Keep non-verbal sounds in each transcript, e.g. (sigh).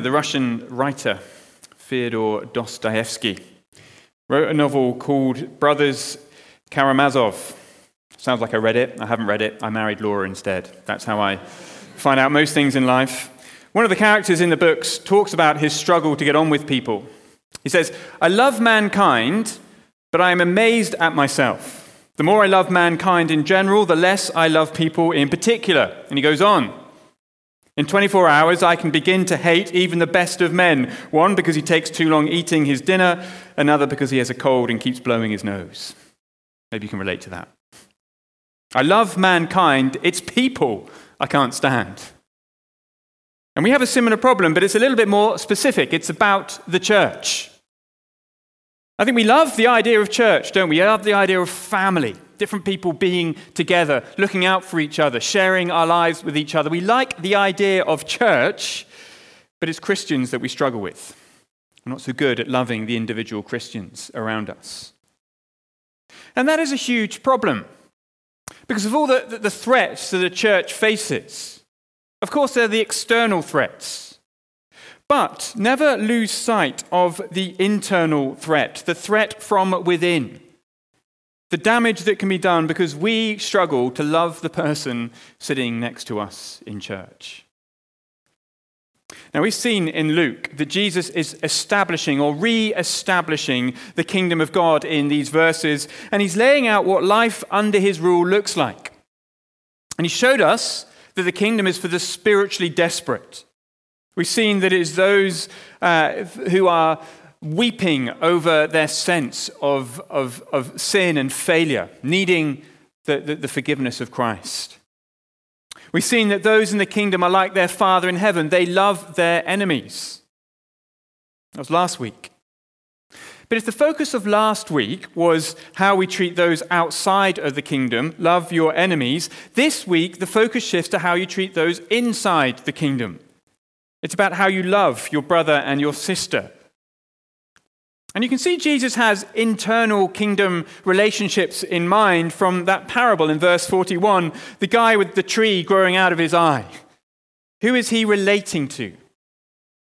the Russian writer Fyodor Dostoevsky wrote a novel called Brothers Karamazov. Sounds like I read it. I haven't read it. I married Laura instead. That's how I find out most things in life. One of the characters in the books talks about his struggle to get on with people. He says, I love mankind, but I am amazed at myself. The more I love mankind in general, the less I love people in particular. And he goes on. In 24 hours, I can begin to hate even the best of men. One, because he takes too long eating his dinner, another, because he has a cold and keeps blowing his nose. Maybe you can relate to that. I love mankind, it's people I can't stand. And we have a similar problem, but it's a little bit more specific. It's about the church. I think we love the idea of church, don't we? We love the idea of family, different people being together, looking out for each other, sharing our lives with each other. We like the idea of church, but it's Christians that we struggle with. We're not so good at loving the individual Christians around us. And that is a huge problem because of all the, the threats that the church faces. Of course, they're the external threats but never lose sight of the internal threat, the threat from within. The damage that can be done because we struggle to love the person sitting next to us in church. Now, we've seen in Luke that Jesus is establishing or re establishing the kingdom of God in these verses, and he's laying out what life under his rule looks like. And he showed us that the kingdom is for the spiritually desperate. We've seen that it is those uh, who are weeping over their sense of, of, of sin and failure, needing the, the, the forgiveness of Christ. We've seen that those in the kingdom are like their Father in heaven, they love their enemies. That was last week. But if the focus of last week was how we treat those outside of the kingdom, love your enemies, this week the focus shifts to how you treat those inside the kingdom. It's about how you love your brother and your sister. And you can see Jesus has internal kingdom relationships in mind from that parable in verse 41 the guy with the tree growing out of his eye. Who is he relating to?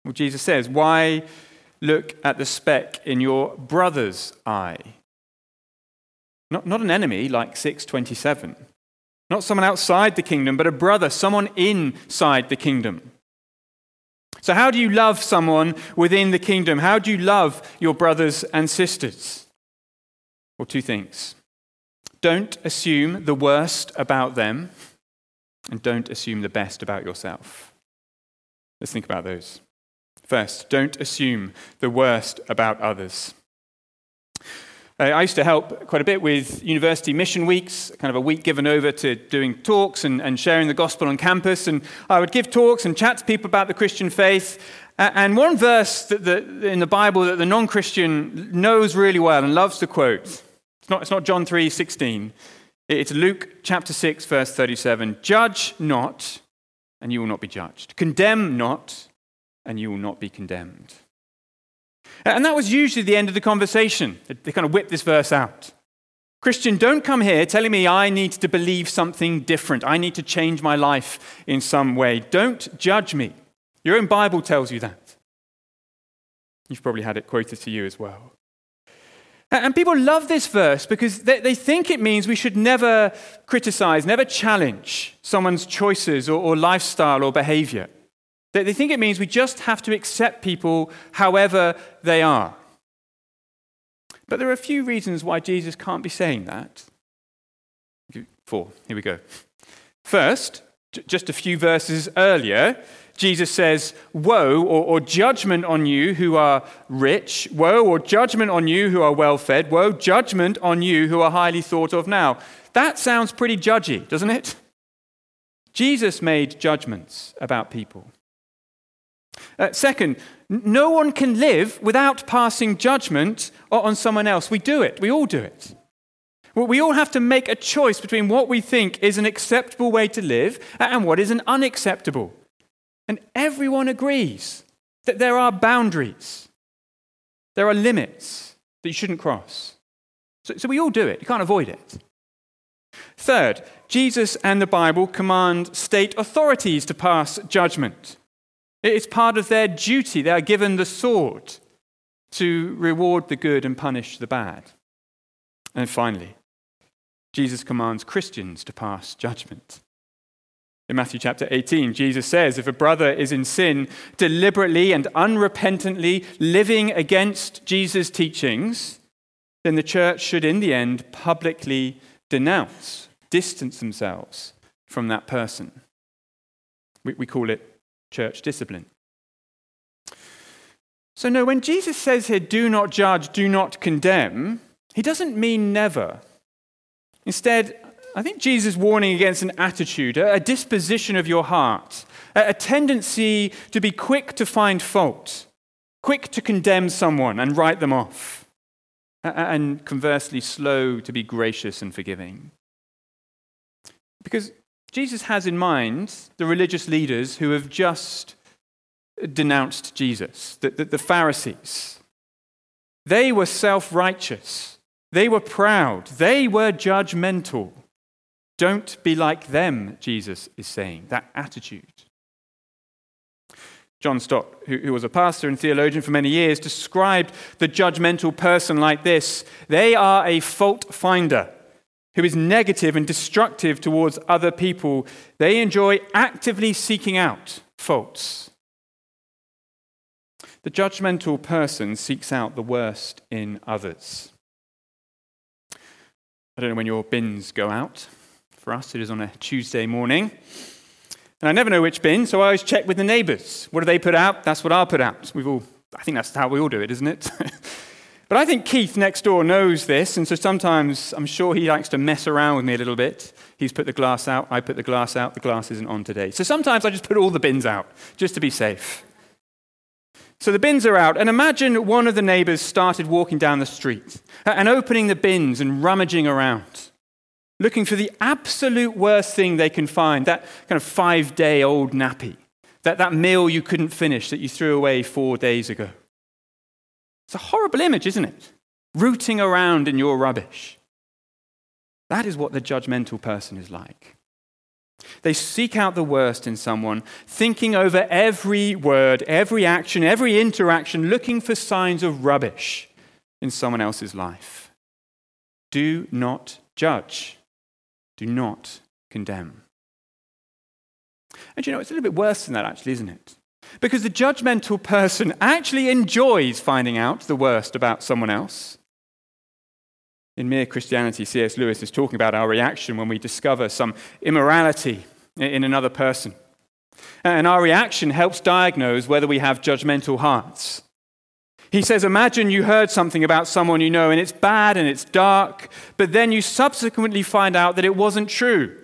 Well, Jesus says, Why look at the speck in your brother's eye? Not, not an enemy like 627, not someone outside the kingdom, but a brother, someone inside the kingdom. So, how do you love someone within the kingdom? How do you love your brothers and sisters? Well, two things. Don't assume the worst about them, and don't assume the best about yourself. Let's think about those. First, don't assume the worst about others. Uh, I used to help quite a bit with university mission weeks, kind of a week given over to doing talks and, and sharing the gospel on campus. And I would give talks and chat to people about the Christian faith. And one verse that the, in the Bible that the non Christian knows really well and loves to quote, it's not, it's not John 3 16, it's Luke chapter 6, verse 37. Judge not, and you will not be judged. Condemn not, and you will not be condemned. And that was usually the end of the conversation. They kind of whipped this verse out. Christian, don't come here telling me I need to believe something different. I need to change my life in some way. Don't judge me. Your own Bible tells you that. You've probably had it quoted to you as well. And people love this verse because they, think it means we should never criticize, never challenge someone's choices or lifestyle or behavior. They think it means we just have to accept people however they are. But there are a few reasons why Jesus can't be saying that. Four. Here we go. First, just a few verses earlier, Jesus says, Woe or, or, judgment on you who are rich, woe or judgment on you who are well fed, woe, judgment on you who are highly thought of now. That sounds pretty judgy, doesn't it? Jesus made judgments about people. Uh, second, no one can live without passing judgment on someone else. We do it, we all do it. We all have to make a choice between what we think is an acceptable way to live and what is an unacceptable. And everyone agrees that there are boundaries, there are limits that you shouldn't cross. So, so we all do it, you can't avoid it. Third, Jesus and the Bible command state authorities to pass judgment. It's part of their duty. They are given the sword to reward the good and punish the bad. And finally, Jesus commands Christians to pass judgment. In Matthew chapter 18, Jesus says, If a brother is in sin, deliberately and unrepentantly living against Jesus' teachings, then the church should, in the end, publicly denounce, distance themselves from that person. We, we call it church discipline. So, no, when Jesus says here, do not judge, do not condemn, he doesn't mean never. Instead, I think Jesus is warning against an attitude, a disposition of your heart, a tendency to be quick to find fault, quick to condemn someone and write them off, and conversely, slow to be gracious and forgiving. Because Jesus has in mind the religious leaders who have just denounced Jesus, the, the, the Pharisees. They were self righteous, they were proud, they were judgmental. Don't be like them, Jesus is saying, that attitude. John Stott, who, who, was a pastor and theologian for many years, described the judgmental person like this They are a fault finder who is negative and destructive towards other people. They enjoy actively seeking out faults. The judgmental person seeks out the worst in others. I don't know when your bins go out. For us, it is on a Tuesday morning. And I never know which bin, so I always check with the neighbours. What do they put out? That's what I'll put out. We've all, I think that's how we all do it, isn't it? (laughs) but I think Keith next door knows this, and so sometimes I'm sure he likes to mess around with me a little bit. He's put the glass out, I put the glass out, the glass isn't on today. So sometimes I just put all the bins out, just to be safe. So the bins are out, and imagine one of the neighbors started walking down the street and opening the bins and rummaging around looking for the absolute worst thing they can find that kind of five day old nappy, that, that meal you couldn't finish that you threw away four days ago. It's a horrible image, isn't it? Rooting around in your rubbish. That is what the judgmental person is like. They seek out the worst in someone, thinking over every word, every action, every interaction, looking for signs of rubbish in someone else's life. Do not judge. Do not condemn. And you know, it's a little bit worse than that, actually, isn't it? Because the judgmental person actually enjoys finding out the worst about someone else. In Mere Christianity, C.S. Lewis is talking about our reaction when we discover some immorality in another person. And our reaction helps diagnose whether we have judgmental hearts. He says, Imagine you heard something about someone you know and it's bad and it's dark, but then you subsequently find out that it wasn't true.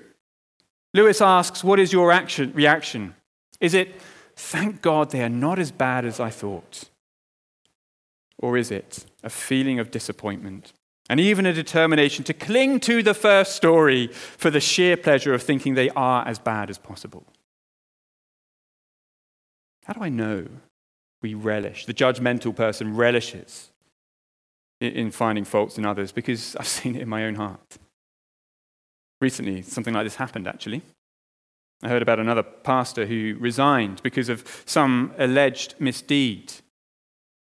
Lewis asks, What is your action, reaction? Is it, Thank God they are not as bad as I thought? Or is it a feeling of disappointment and even a determination to cling to the first story for the sheer pleasure of thinking they are as bad as possible? How do I know we relish. The judgmental person relishes in finding faults in others because I've seen it in my own heart. Recently, something like this happened actually. I heard about another pastor who resigned because of some alleged misdeed.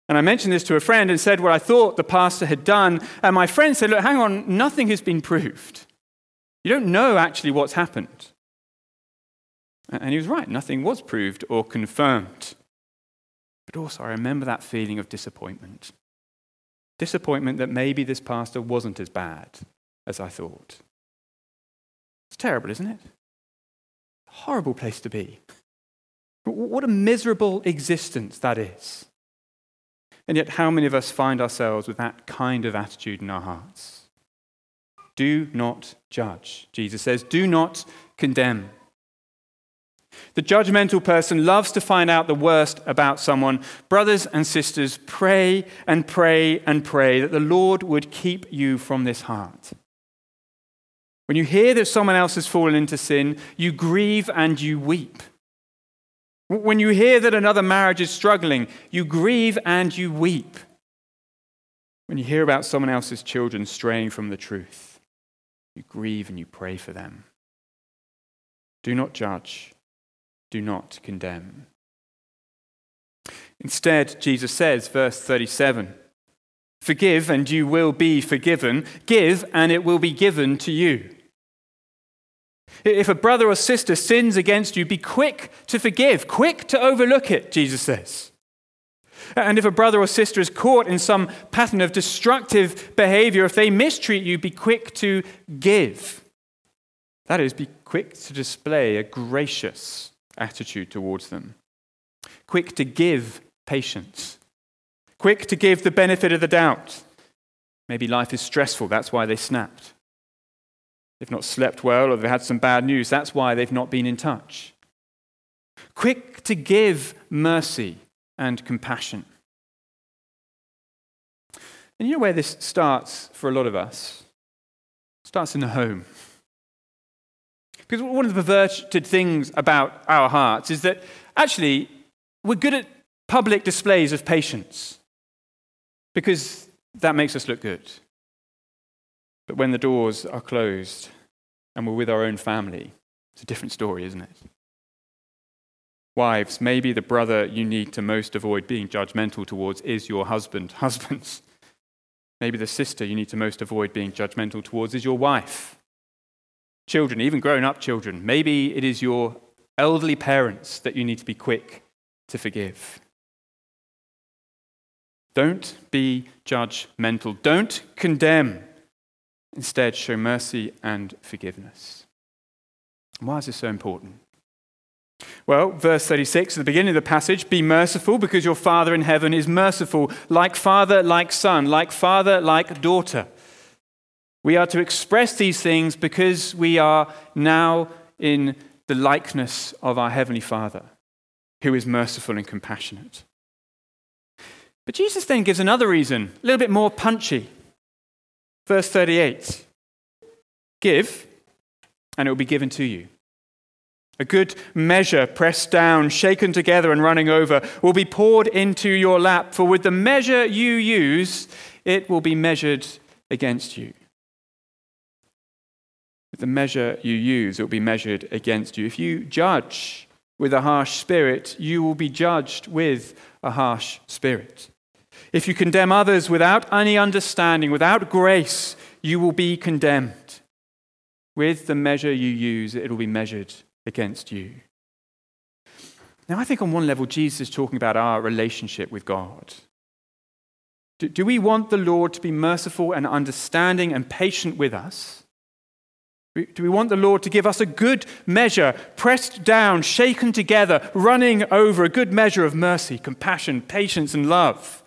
And I mentioned this to a friend and said what I thought the pastor had done. And my friend said, Look, hang on, nothing has been proved. You don't know actually what's happened. And he was right, nothing was proved or confirmed. But also, I remember that feeling of disappointment. Disappointment that maybe this pastor wasn't as bad as I thought. It's terrible, isn't it? Horrible place to be. What a miserable existence that is. And yet, how many of us find ourselves with that kind of attitude in our hearts? Do not judge, Jesus says. Do not condemn. The judgmental person loves to find out the worst about someone. Brothers and sisters, pray and pray and pray that the Lord would keep you from this heart. When you hear that someone else has fallen into sin, you grieve and you weep. When you hear that another marriage is struggling, you grieve and you weep. When you hear about someone else's children straying from the truth, you grieve and you pray for them. Do not judge do not condemn. Instead, Jesus says, verse 37 Forgive, and you will be forgiven. Give, and it will be given to you. If a brother or sister sins against you, be quick to forgive, quick to overlook it, Jesus says. And if a brother or sister is caught in some pattern of destructive behavior, if they mistreat you, be quick to give. That is, be quick to display a gracious attitude towards them, quick to give patience, quick to give the benefit of the doubt. Maybe life is stressful, that's why they snapped. They've not slept well or they've had some bad news, that's why they've not been in touch. Quick to give mercy and compassion. And you know where this starts for a lot of us? It starts in the home. Because one of the perverted things about our hearts is that actually we're good at public displays of patience because that makes us look good. But when the doors are closed and we're with our own family, it's a different story, isn't it? Wives, maybe the brother you need to most avoid being judgmental towards is your husband. (laughs) Husbands, maybe the sister you need to most avoid being judgmental towards is your wife. Children, even grown up children, maybe it is your elderly parents that you need to be quick to forgive. Don't be judgmental. Don't condemn. Instead, show mercy and forgiveness. Why is this so important? Well, verse 36 at the beginning of the passage be merciful because your Father in heaven is merciful, like Father, like Son, like Father, like daughter. We are to express these things because we are now in the likeness of our Heavenly Father, who is merciful and compassionate. But Jesus then gives another reason, a little bit more punchy. Verse 38 Give, and it will be given to you. A good measure, pressed down, shaken together, and running over, will be poured into your lap. For with the measure you use, it will be measured against you. With the measure you use, it will be measured against you. If you judge with a harsh spirit, you will be judged with a harsh spirit. If you condemn others without any understanding, without grace, you will be condemned. With the measure you use, it will be measured against you. Now, I think on one level, Jesus is talking about our relationship with God. Do, do we want the Lord to be merciful and understanding and patient with us? Do we want the Lord to give us a good measure, pressed down, shaken together, running over, a good measure of mercy, compassion, patience, and love?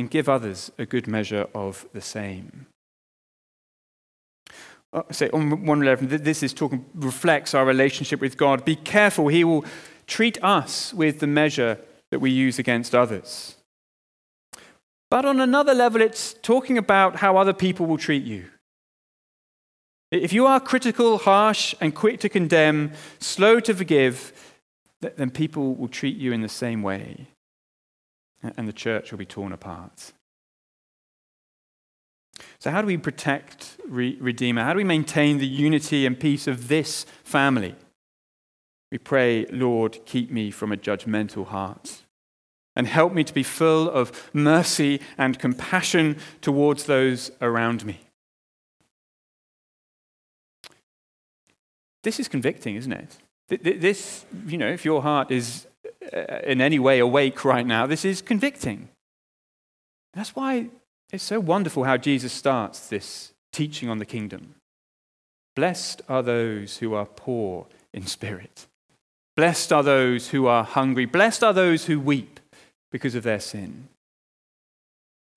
And give others a good measure of the same. Uh, say on one level, this is talking reflects our relationship with God. Be careful; He will treat us with the measure that we use against others. But on another level, it's talking about how other people will treat you. If you are critical, harsh, and quick to condemn, slow to forgive, then people will treat you in the same way, and the church will be torn apart. So, how do we protect Re- Redeemer? How do we maintain the unity and peace of this family? We pray, Lord, keep me from a judgmental heart and help me to be full of mercy and compassion towards those around me. This is convicting, isn't it? This, you know, if your heart is in any way awake right now, this is convicting. That's why it's so wonderful how Jesus starts this teaching on the kingdom. Blessed are those who are poor in spirit. Blessed are those who are hungry. Blessed are those who weep because of their sin.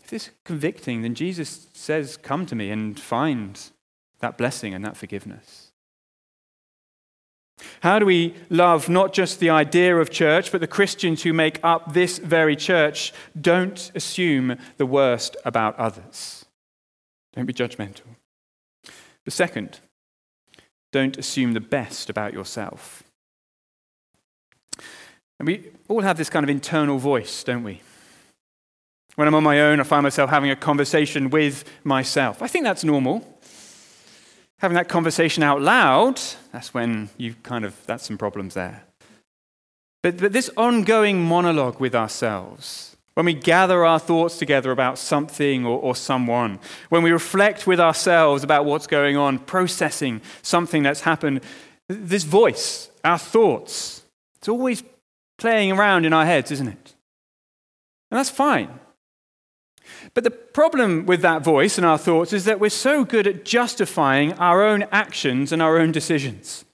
If this is convicting, then Jesus says, Come to me and find that blessing and that forgiveness. How do we love not just the idea of church, but the Christians who make up this very church? Don't assume the worst about others. Don't be judgmental. The second, don't assume the best about yourself. And we all have this kind of internal voice, don't we? When I'm on my own, I find myself having a conversation with myself. I think that's normal having that conversation out loud, that's when you kind of, that's some problems there. But, but this ongoing monologue with ourselves, when we gather our thoughts together about something or, or someone, when we reflect with ourselves about what's going on, processing something that's happened, this voice, our thoughts, it's always playing around in our heads, isn't it? And that's fine. But the problem with that voice and our thoughts is that we're so good at justifying our own actions and our own decisions.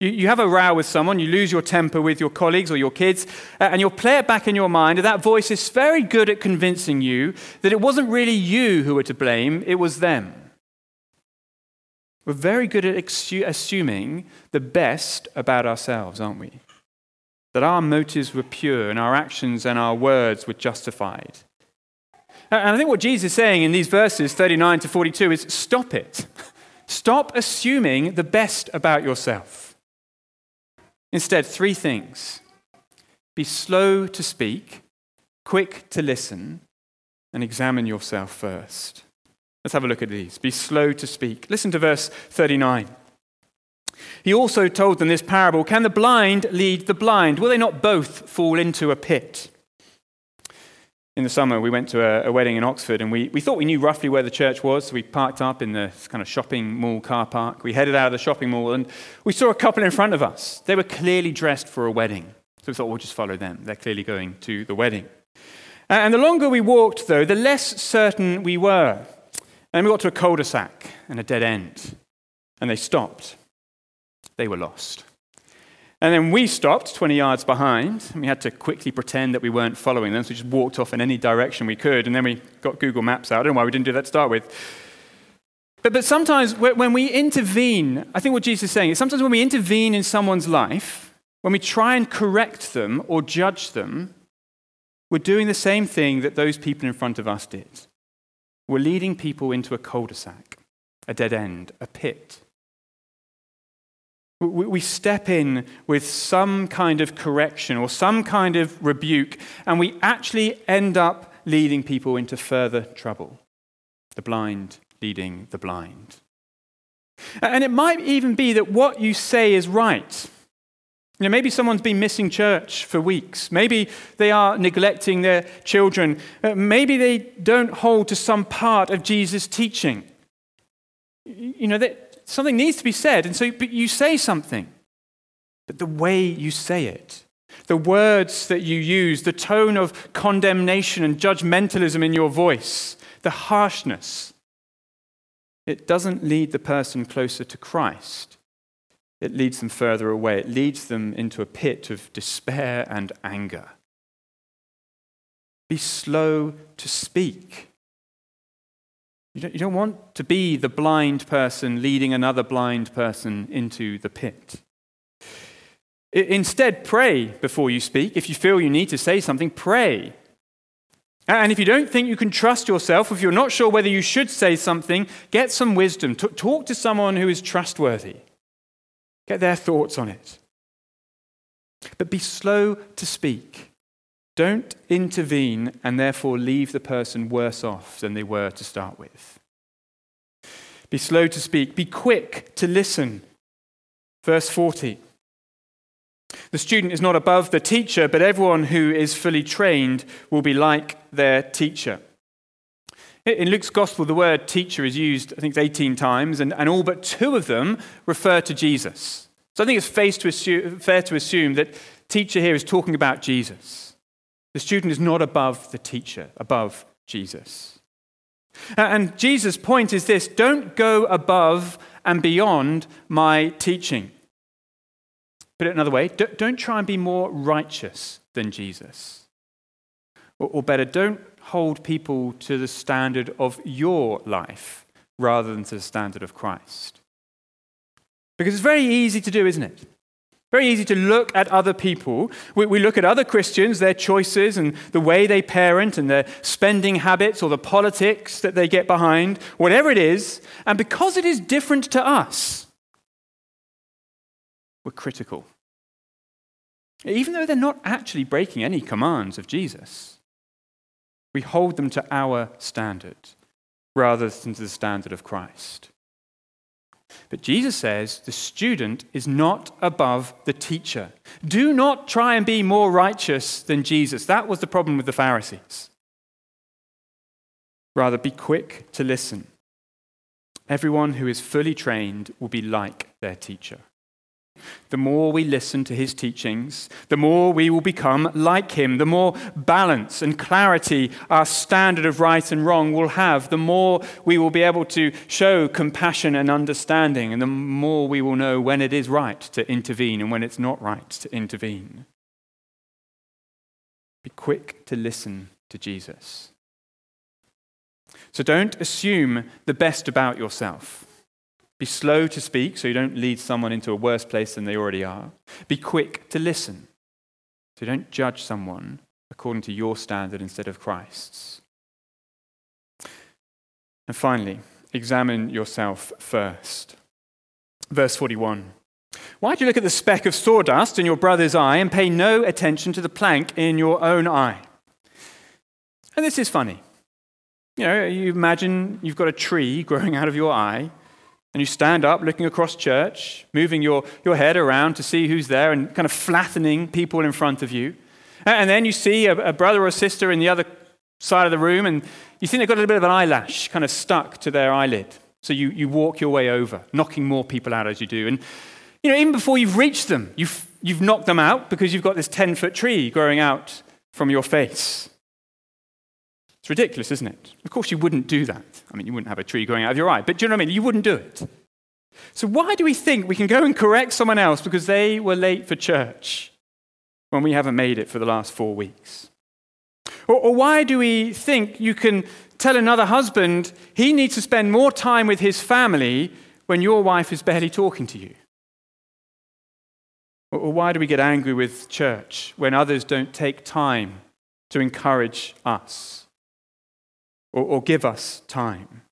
You, you have a row with someone, you lose your temper with your colleagues or your kids, uh, and you'll play it back in your mind, and that voice is very good at convincing you that it wasn't really you who were to blame, it was them. We're very good at assuming the best about ourselves, aren't we? That our motives were pure and our actions and our words were justified. And I think what Jesus is saying in these verses 39 to 42 is stop it. Stop assuming the best about yourself. Instead, three things be slow to speak, quick to listen, and examine yourself first. Let's have a look at these. Be slow to speak. Listen to verse 39. He also told them this parable Can the blind lead the blind? Will they not both fall into a pit? In the summer, we went to a, a, wedding in Oxford and we, we thought we knew roughly where the church was. So we parked up in the kind of shopping mall car park. We headed out of the shopping mall and we saw a couple in front of us. They were clearly dressed for a wedding. So we thought we'll just follow them. They're clearly going to the wedding. And the longer we walked, though, the less certain we were. And we got to a cul de sac and a dead end. And they stopped. They were lost. And then we stopped 20 yards behind, and we had to quickly pretend that we weren't following them, so we just walked off in any direction we could, and then we got Google Maps out. I don't know why we didn't do that to start with. But, but sometimes when we intervene, I think what Jesus is saying is sometimes when we intervene in someone's life, when we try and correct them or judge them, we're doing the same thing that those people in front of us did. We're leading people into a cul de sac, a dead end, a pit. We step in with some kind of correction or some kind of rebuke, and we actually end up leading people into further trouble. The blind leading the blind. And it might even be that what you say is right. You know, maybe someone's been missing church for weeks. Maybe they are neglecting their children. Uh, maybe they don't hold to some part of Jesus' teaching. You know, that something needs to be said, and so but you say something. But the way you say it, the words that you use, the tone of condemnation and judgmentalism in your voice, the harshness, it doesn't lead the person closer to Christ. It leads them further away. It leads them into a pit of despair and anger. Be slow to speak. You don't, want to be the blind person leading another blind person into the pit. Instead, pray before you speak. If you feel you need to say something, pray. And if you don't think you can trust yourself, if you're not sure whether you should say something, get some wisdom. Talk to someone who is trustworthy. Get their thoughts on it. But be slow to speak. Don't intervene and therefore leave the person worse off than they were to start with. Be slow to speak, be quick to listen. Verse 40. The student is not above the teacher, but everyone who is fully trained will be like their teacher. In Luke's gospel, the word teacher is used, I think, 18 times, and, and all but two of them refer to Jesus. So I think it's to assume, fair to assume that teacher here is talking about Jesus. The student is not above the teacher, above Jesus. And Jesus' point is this don't go above and beyond my teaching. Put it another way don't try and be more righteous than Jesus. Or better, don't hold people to the standard of your life rather than to the standard of Christ. Because it's very easy to do, isn't it? Very easy to look at other people. We, we, look at other Christians, their choices and the way they parent and their spending habits or the politics that they get behind, whatever it is, and because it is different to us, we're critical. Even though they're not actually breaking any commands of Jesus, we hold them to our standard rather than to the standard of Christ. But Jesus says the student is not above the teacher. Do not try and be more righteous than Jesus. That was the problem with the Pharisees. Rather, be quick to listen. Everyone who is fully trained will be like their teacher. The more we listen to his teachings, the more we will become like him. The more balance and clarity our standard of right and wrong will have, the more we will be able to show compassion and understanding, and the more we will know when it is right to intervene and when it's not right to intervene. Be quick to listen to Jesus. So don't assume the best about yourself. Be slow to speak so you don't lead someone into a worse place than they already are. Be quick to listen so you don't judge someone according to your standard instead of Christ's. And finally, examine yourself first. Verse 41. Why do you look at the speck of sawdust in your brother's eye and pay no attention to the plank in your own eye? And this is funny. You know, you imagine you've got a tree growing out of your eye and you stand up looking across church, moving your, your head around to see who's there and kind of flattening people in front of you. And then you see a, a brother or sister in the other side of the room and you think they've got a little bit of an eyelash kind of stuck to their eyelid. So you, you walk your way over, knocking more people out as you do. And you know, even before you've reached them, you've, you've knocked them out because you've got this 10 foot tree growing out from your face. It's ridiculous, isn't it? Of course, you wouldn't do that. I mean, you wouldn't have a tree growing out of your eye, but do you know what I mean? You wouldn't do it. So, why do we think we can go and correct someone else because they were late for church when we haven't made it for the last four weeks? Or, or why do we think you can tell another husband he needs to spend more time with his family when your wife is barely talking to you? Or, or why do we get angry with church when others don't take time to encourage us? Or, or give us time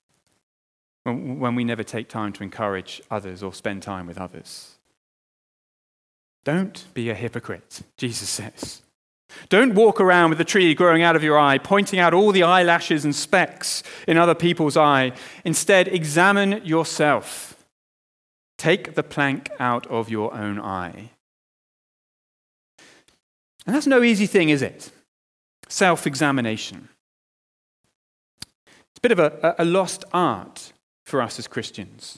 when, when we never take time to encourage others or spend time with others. Don't be a hypocrite, Jesus says. Don't walk around with the tree growing out of your eye, pointing out all the eyelashes and specks in other people's eye. Instead, examine yourself. Take the plank out of your own eye. And that's no easy thing, is it? Self examination bit of a, a lost art for us as Christians.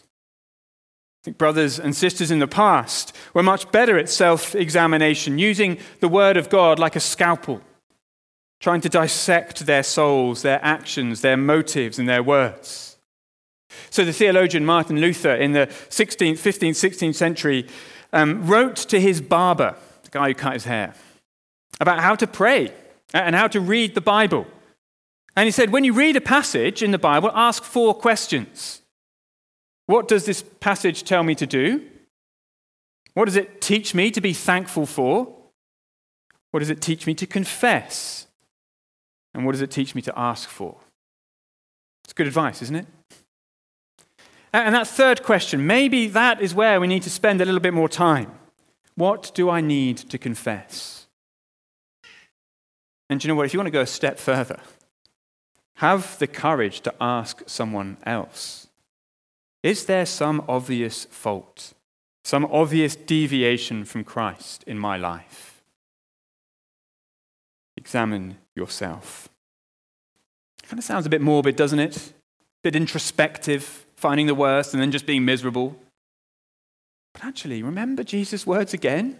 I think brothers and sisters in the past were much better at self examination, using the Word of God like a scalpel, trying to dissect their souls, their actions, their motives, and their words. So the theologian Martin Luther in the 16th, 15th, 16th century um, wrote to his barber, the guy who cut his hair, about how to pray and how to read the Bible. And he said, when you read a passage in the Bible, ask four questions. What does this passage tell me to do? What does it teach me to be thankful for? What does it teach me to confess? And what does it teach me to ask for? It's good advice, isn't it? And that third question, maybe that is where we need to spend a little bit more time. What do I need to confess? And do you know what? If you want to go a step further, have the courage to ask someone else Is there some obvious fault, some obvious deviation from Christ in my life? Examine yourself. Kind of sounds a bit morbid, doesn't it? A bit introspective, finding the worst and then just being miserable. But actually, remember Jesus' words again?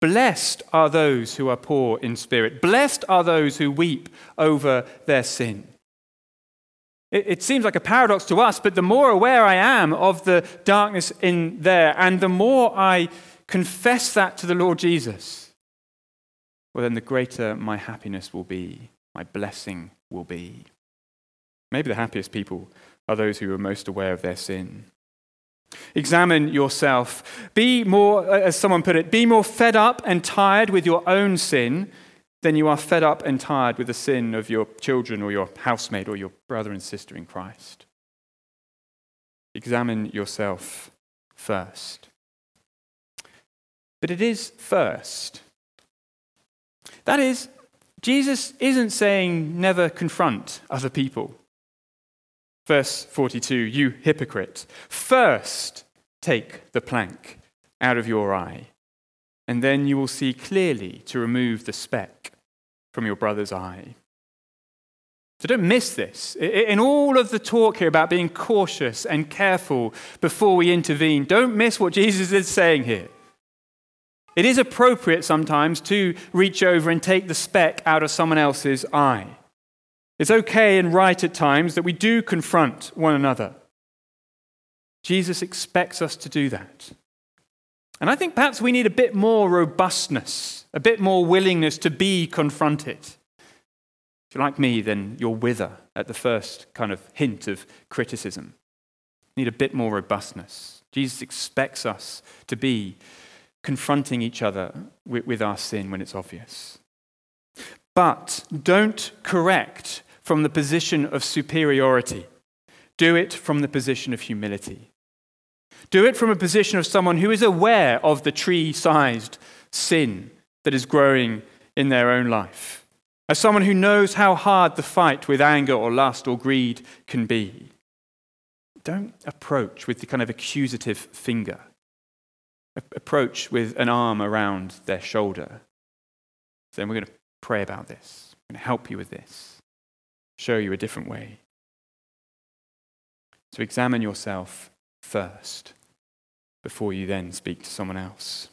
Blessed are those who are poor in spirit. Blessed are those who weep over their sin. It, seems like a paradox to us, but the more aware I am of the darkness in there, and the more I confess that to the Lord Jesus, well, then the greater my happiness will be, my blessing will be. Maybe the happiest people are those who are most aware of their sin. Examine yourself. Be more, as someone put it, be more fed up and tired with your own sin than you are fed up and tired with the sin of your children or your housemate or your brother and sister in Christ. Examine yourself first. But it is first. That is, Jesus isn't saying never confront other people. Verse 42 You hypocrite, first take the plank out of your eye, and then you will see clearly to remove the speck from your brother's eye. So don't miss this. In all of the talk here about being cautious and careful before we intervene, don't miss what Jesus is saying here. It is appropriate sometimes to reach over and take the speck out of someone else's eye. It's okay and right at times that we do confront one another. Jesus expects us to do that. And I think perhaps we need a bit more robustness, a bit more willingness to be confronted. If you're like me, then you'll wither at the first kind of hint of criticism. Need a bit more robustness. Jesus expects us to be confronting each other with, with our sin when it's obvious. But don't correct from the position of superiority. Do it from the position of humility. Do it from a position of someone who is aware of the tree sized sin that is growing in their own life as someone who knows how hard the fight with anger or lust or greed can be. Don't approach with the kind of accusative finger. Approach with an arm around their shoulder. Then we're going to pray about this. I'm going to help you with this. Show you a different way. So examine yourself first before you then speak to someone else.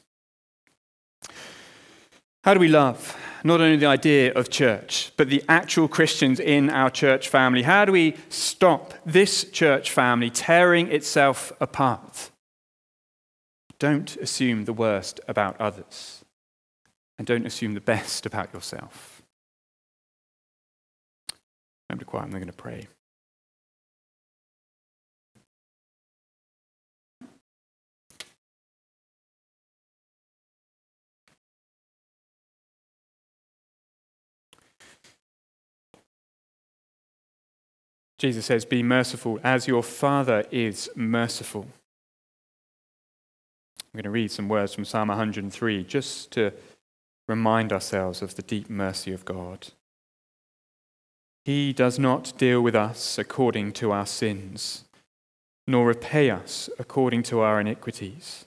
How do we love not only the idea of church, but the actual Christians in our church family? How do we stop this church family tearing itself apart? Don't assume the worst about others, and don't assume the best about yourself. I'm to quiet, I'm going to pray. Jesus says, Be merciful as your Father is merciful. I'm going to read some words from Psalm 103 just to remind ourselves of the deep mercy of God. He does not deal with us according to our sins, nor repay us according to our iniquities.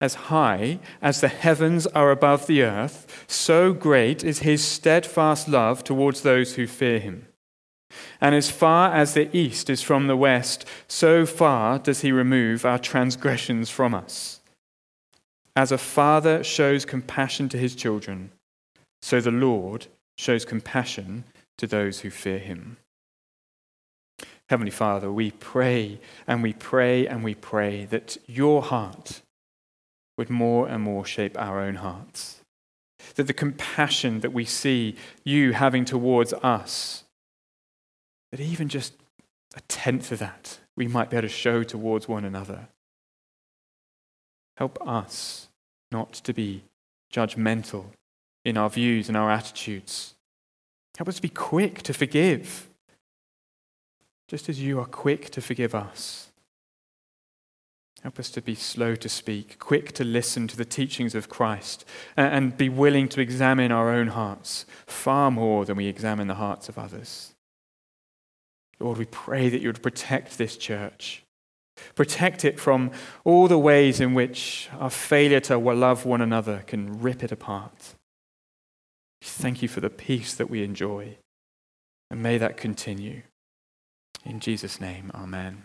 As high as the heavens are above the earth, so great is his steadfast love towards those who fear him. And as far as the east is from the west, so far does he remove our transgressions from us. As a father shows compassion to his children, so the Lord shows compassion to those who fear him. Heavenly Father, we pray and we pray and we pray that your heart would more and more shape our own hearts. That the compassion that we see you having towards us that even just a tenth of that we might be able to show towards one another. Help us not to be judgmental in our views and our attitudes. Help us to be quick to forgive, just as you are quick to forgive us. Help us to be slow to speak, quick to listen to the teachings of Christ, and be willing to examine our own hearts far more than we examine the hearts of others. Lord, we pray that you would protect this church. Protect it from all the ways in which our failure to love one another can rip it apart. Thank you for the peace that we enjoy. And may that continue. In Jesus' name, amen.